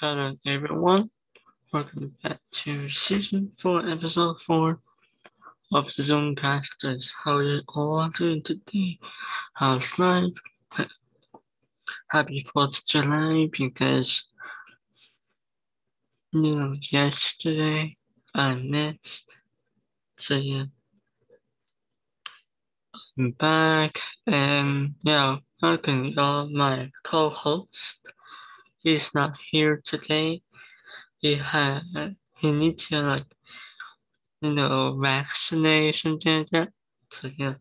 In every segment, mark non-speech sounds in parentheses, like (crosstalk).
Hello everyone, welcome back to season 4, episode 4 of Zoomcasters. How are you all doing today? How's life? Happy 4th of July because, you know, yesterday I missed. So yeah, I'm back and yeah, welcome y'all, my co-host. He's not here today. He had, he needs to like you know, vaccination like that. So yeah.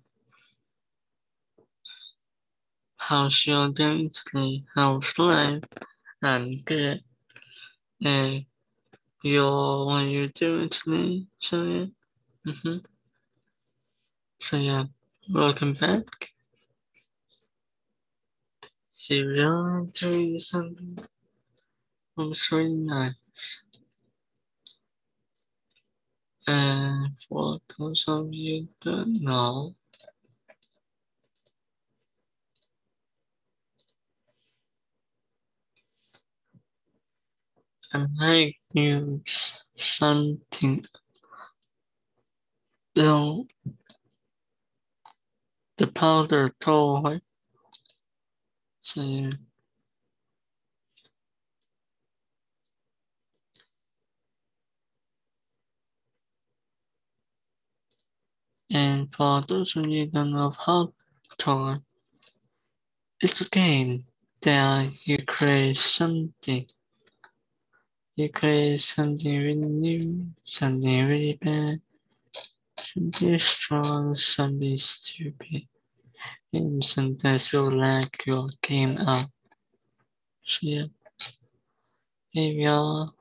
How's your doing today? How's life? I'm good. And your what you doing today? So yeah. Mm-hmm. So yeah, welcome back. You're doing something. It's really nice. And for those of you that know, I might use something the the powder toy. So yeah. And for those of you don't know how toy, it's a game that you create something. You create something really new, something really bad, something strong, something stupid, and sometimes you like your game out. So yeah. Hey y'all.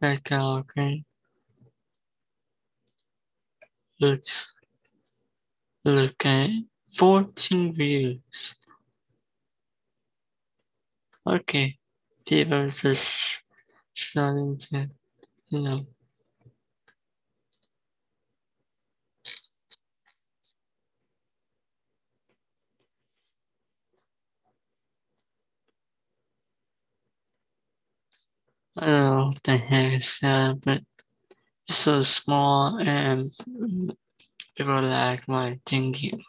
Back out, okay? Let's look at 14 views. Okay, people just starting to, you know, I don't know what the heck is that, but so small and people like my thinking.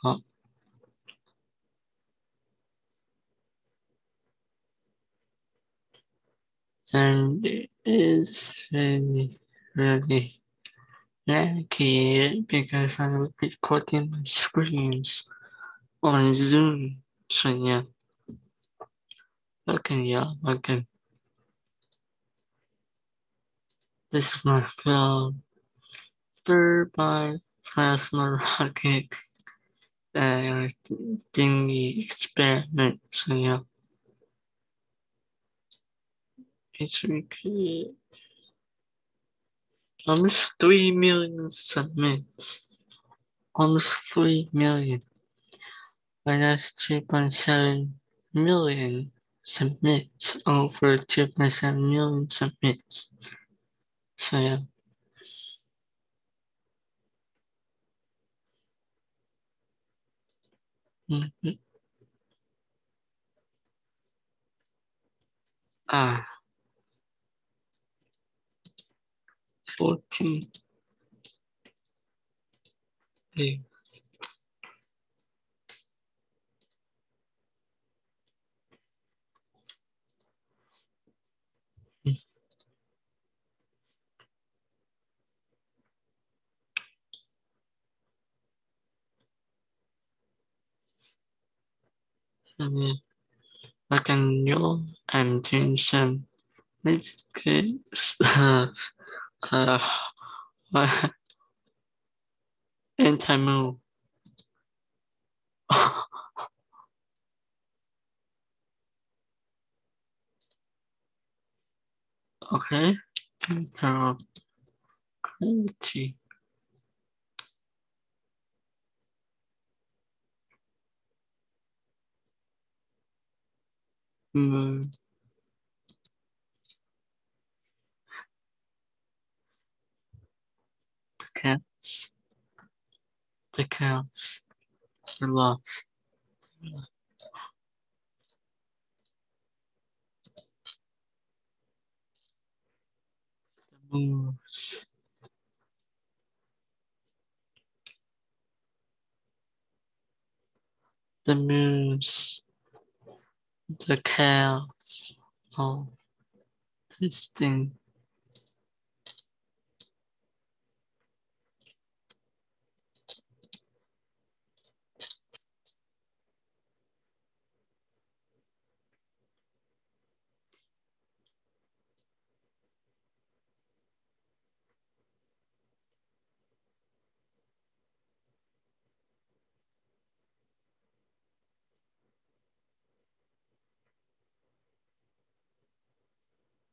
And it is really, really lucky because I'm recording my screens on Zoom. So yeah. Okay, yeah, okay. This is my film. Third by plasma rocket uh, thingy experiment. So yeah. It's really good. Almost 3 million submits. Almost 3 million. But that's 2.7 million submits over 2.7 million submits. So yeah. Mm-hmm. Ah. 14. Hey. Yeah. Know I'm doing some let's stuff. Uh, (laughs) anti-move. (laughs) okay. Turn off gravity. Mm. The cats. The cats are lost. The moves. The moves the cows, of this thing.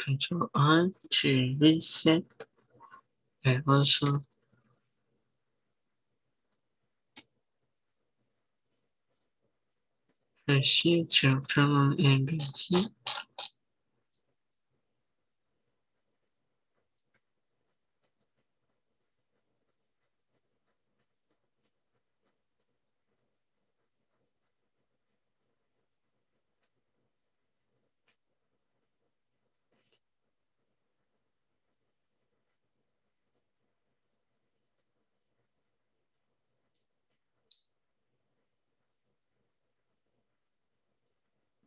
Control R to reset and also proceed to turn on NBC.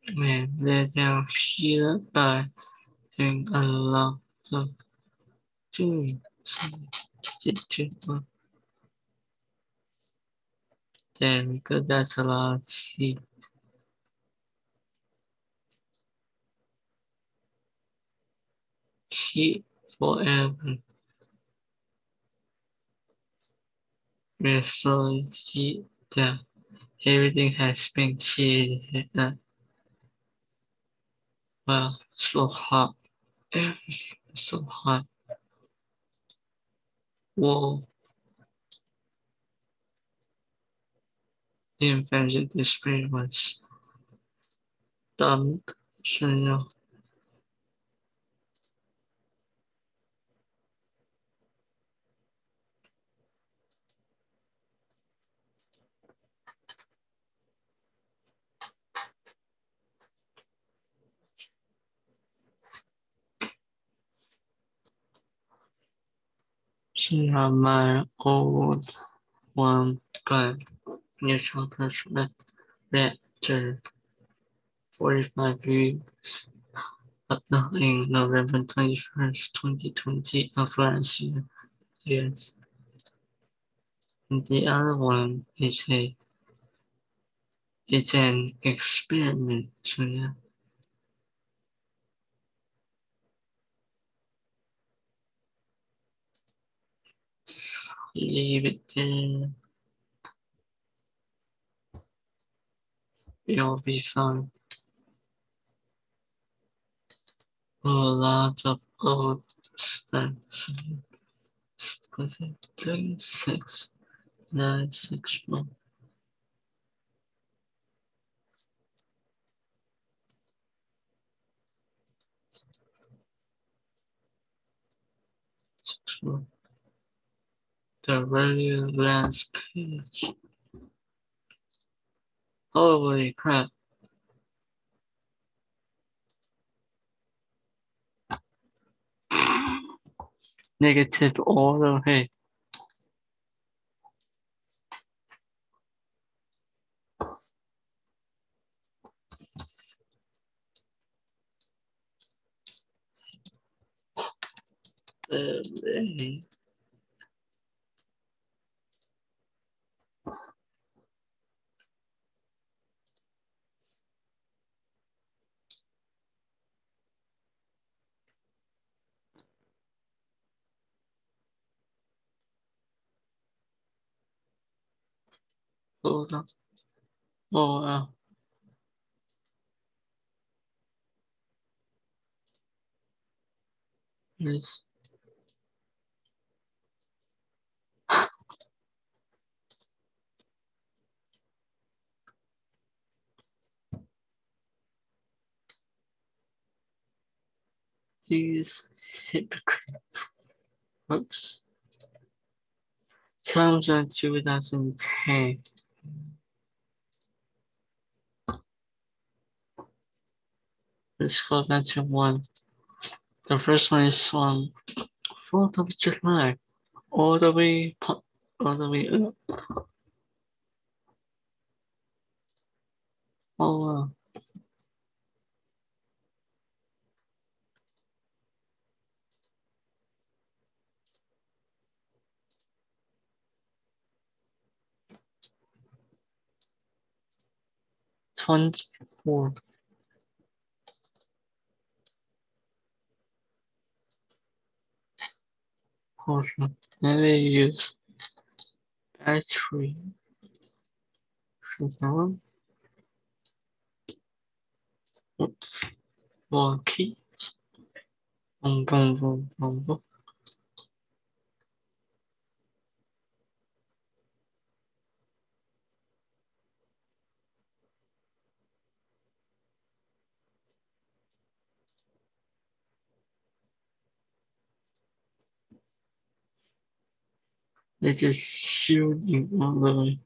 And they are here by doing a lot of doing. There we go, that's a lot of heat. Heat forever. We're so heat that everything has been heated. Wow, so hot. So hot. Whoa. The invention display was done 是 She had my old one, but your shoulders better. 45 years ago in November 21st, 2020 of last year. Yes. And the other one is a it's an experiment. So yeah. Leave it there. It'll be fine. A lot of old stuff. Was it 36, 9, 6, 4. Six, four. The radio last page. Holy crap. Negative all the way. Uh, Hold on. Oh, wow. Yes. These hypocrites. Oops. Terms of 2010. Let's go one. The first one is on 4th of July. All the way, all the way up. Oh, wow. Twenty-four. Portion. Never use battery. Something. Oops. One key. Boom, boom, boom, boom, boom. This is shooting all the way.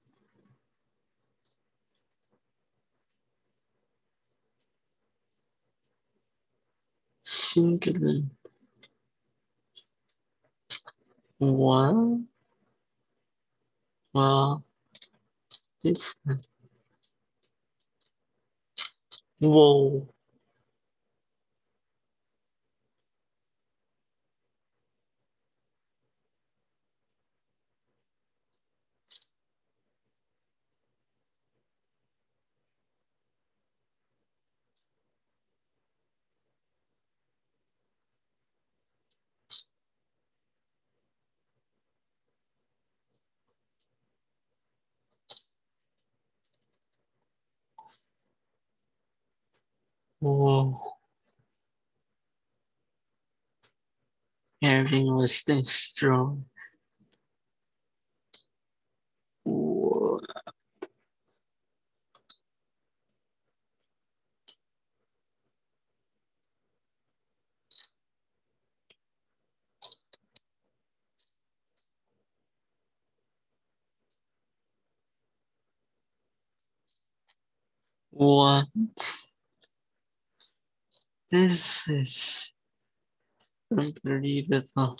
Singular. One. Well, it's whoa. Whoa. Everything was destroyed. Whoa. What? This is unbelievable.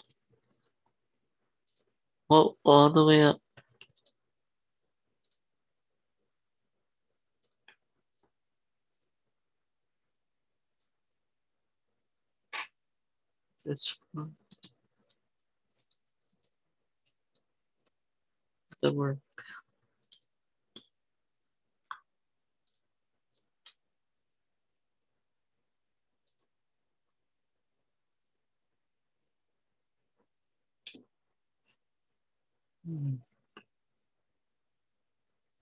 Well, all the way up. This one. The word.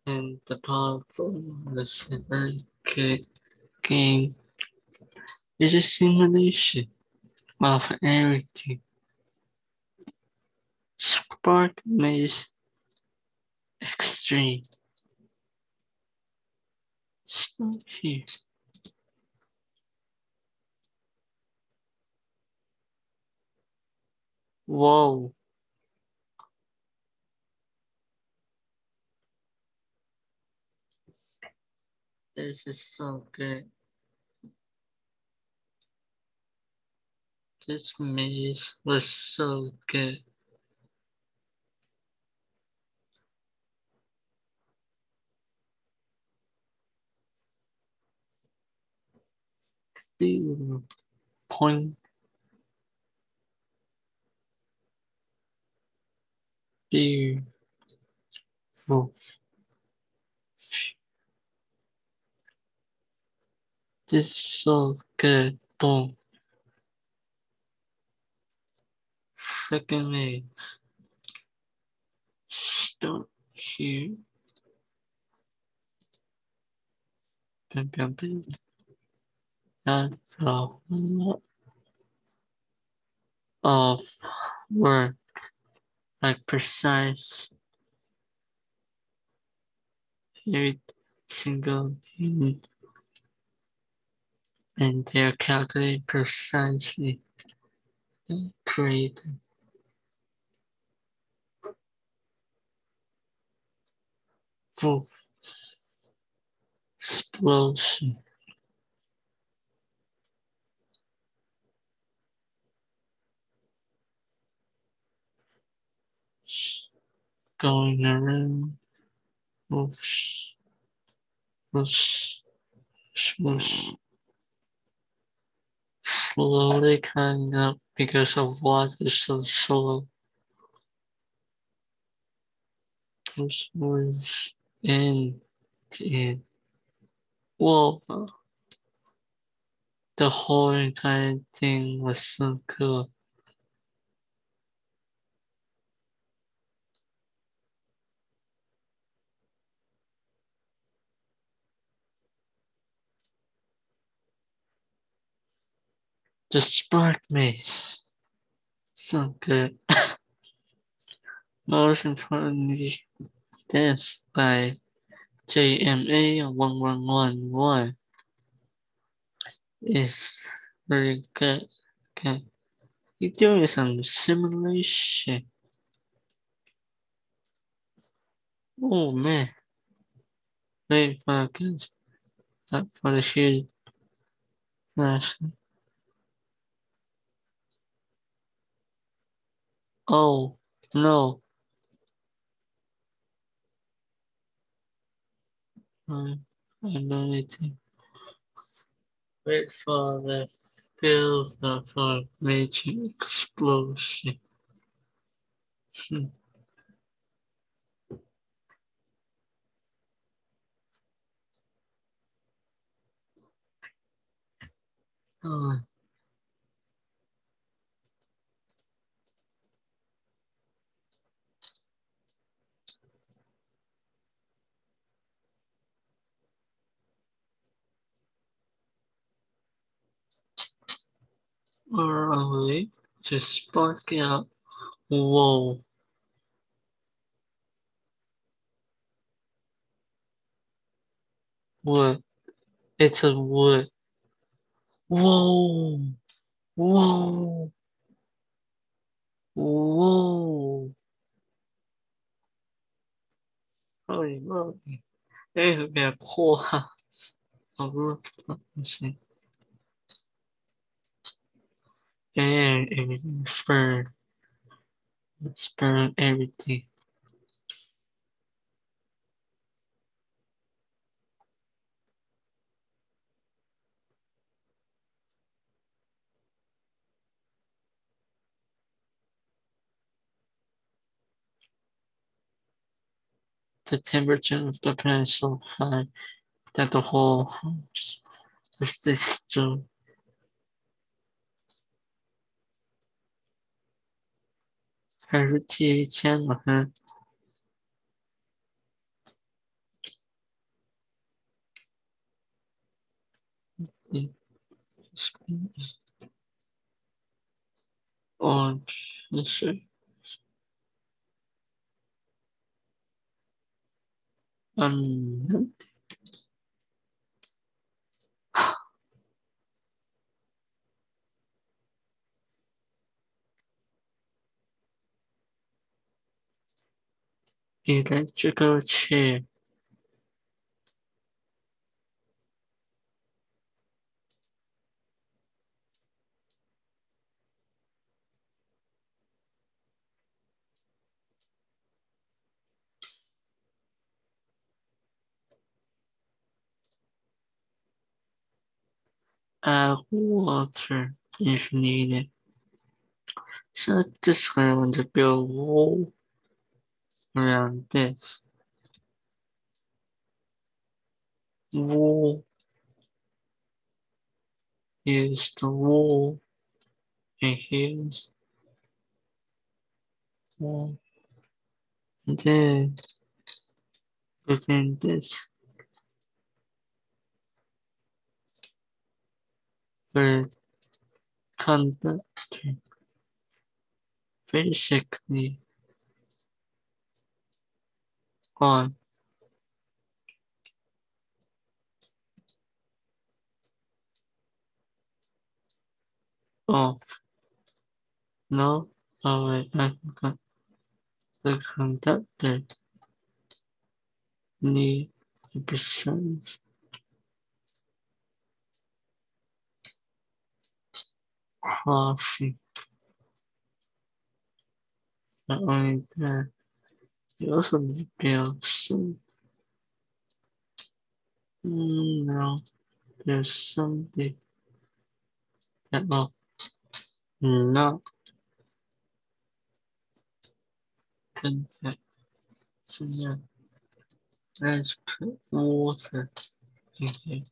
Hmm. The powerful was okay. game is a simulation of everything. Spark Maze Extreme. Here. Whoa. This is so good. This maze was so good. Zero point beautiful. This is so good. Boom. Second maze. Start here. Bam, bam, bam. That's all. of work, like precise every single thing, and they're calculated precisely created. For explosion. Going around. Whoosh. Whoosh. Whoosh. Slowly coming up because of water is so slow. Whoosh, whoosh. In. In. Whoa. The whole entire thing was so cool. The Spark Maze. So good. (laughs) Most importantly, dance by JMA1111 is very good. Okay. You're doing some simulation. Oh man. Very focused. Not for the huge flash. Oh no. I, I know it. Wait for the up for major explosion. Hmm. Oh. Alright, to spark out. Whoa. Wood. It's a wood. Whoa. Whoa. Whoa. Holy moly. They have been poor house. A roof And everything spurned. Spurned everything. The temperature of the planet is so high that the whole house is destroyed. 还是提签了哈。嗯，是，哦，是，嗯，那。Electrical chair. Add water if needed. So just going to build wall around this. Wall is the wall and here's wall. And then within this the conductor basically on off. Oh. No, oh wait, I forgot. The conductor need be sent. Crossing. Not only that, need to build some. Mm, no, there's something not contact. So yeah, let's put water in here.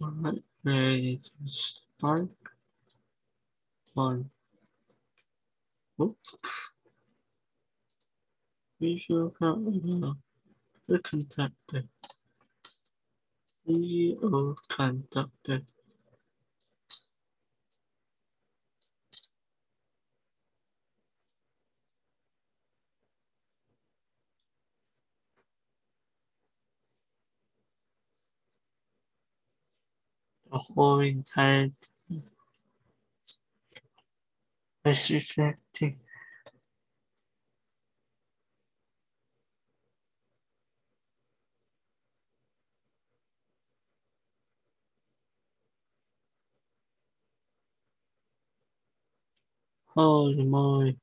Alright, ready to start. One. Oops. Visual conductor. The conductor. Visual conductor. The whole entire thing is reflecting. Holy moly.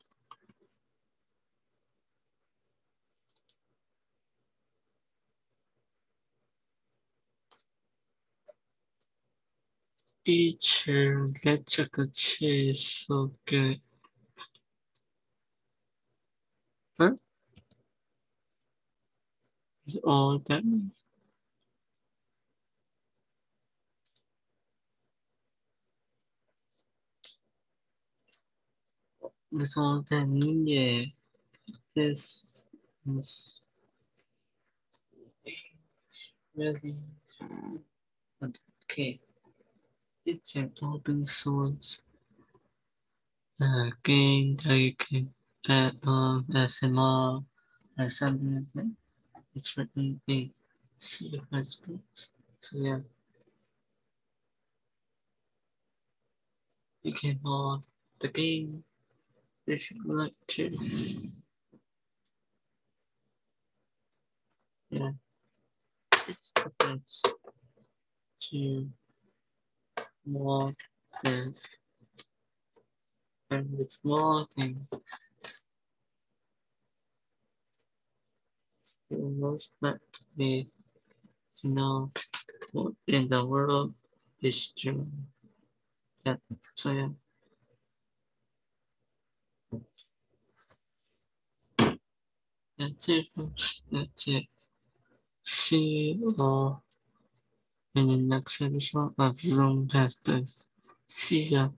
Each electrical chair is so good. Huh? Is all that That's all that yeah. This is really okay. It's an open source uh, game that you can add on SMR or something like that. It's written in C++. So yeah, you can mod the game if you like to. Yeah, it's best to mod the and with modding you most likely know what in the world is true. Yeah, so yeah. That's it, folks. That's it. See you all in the next episode of Zoomcasters. See ya.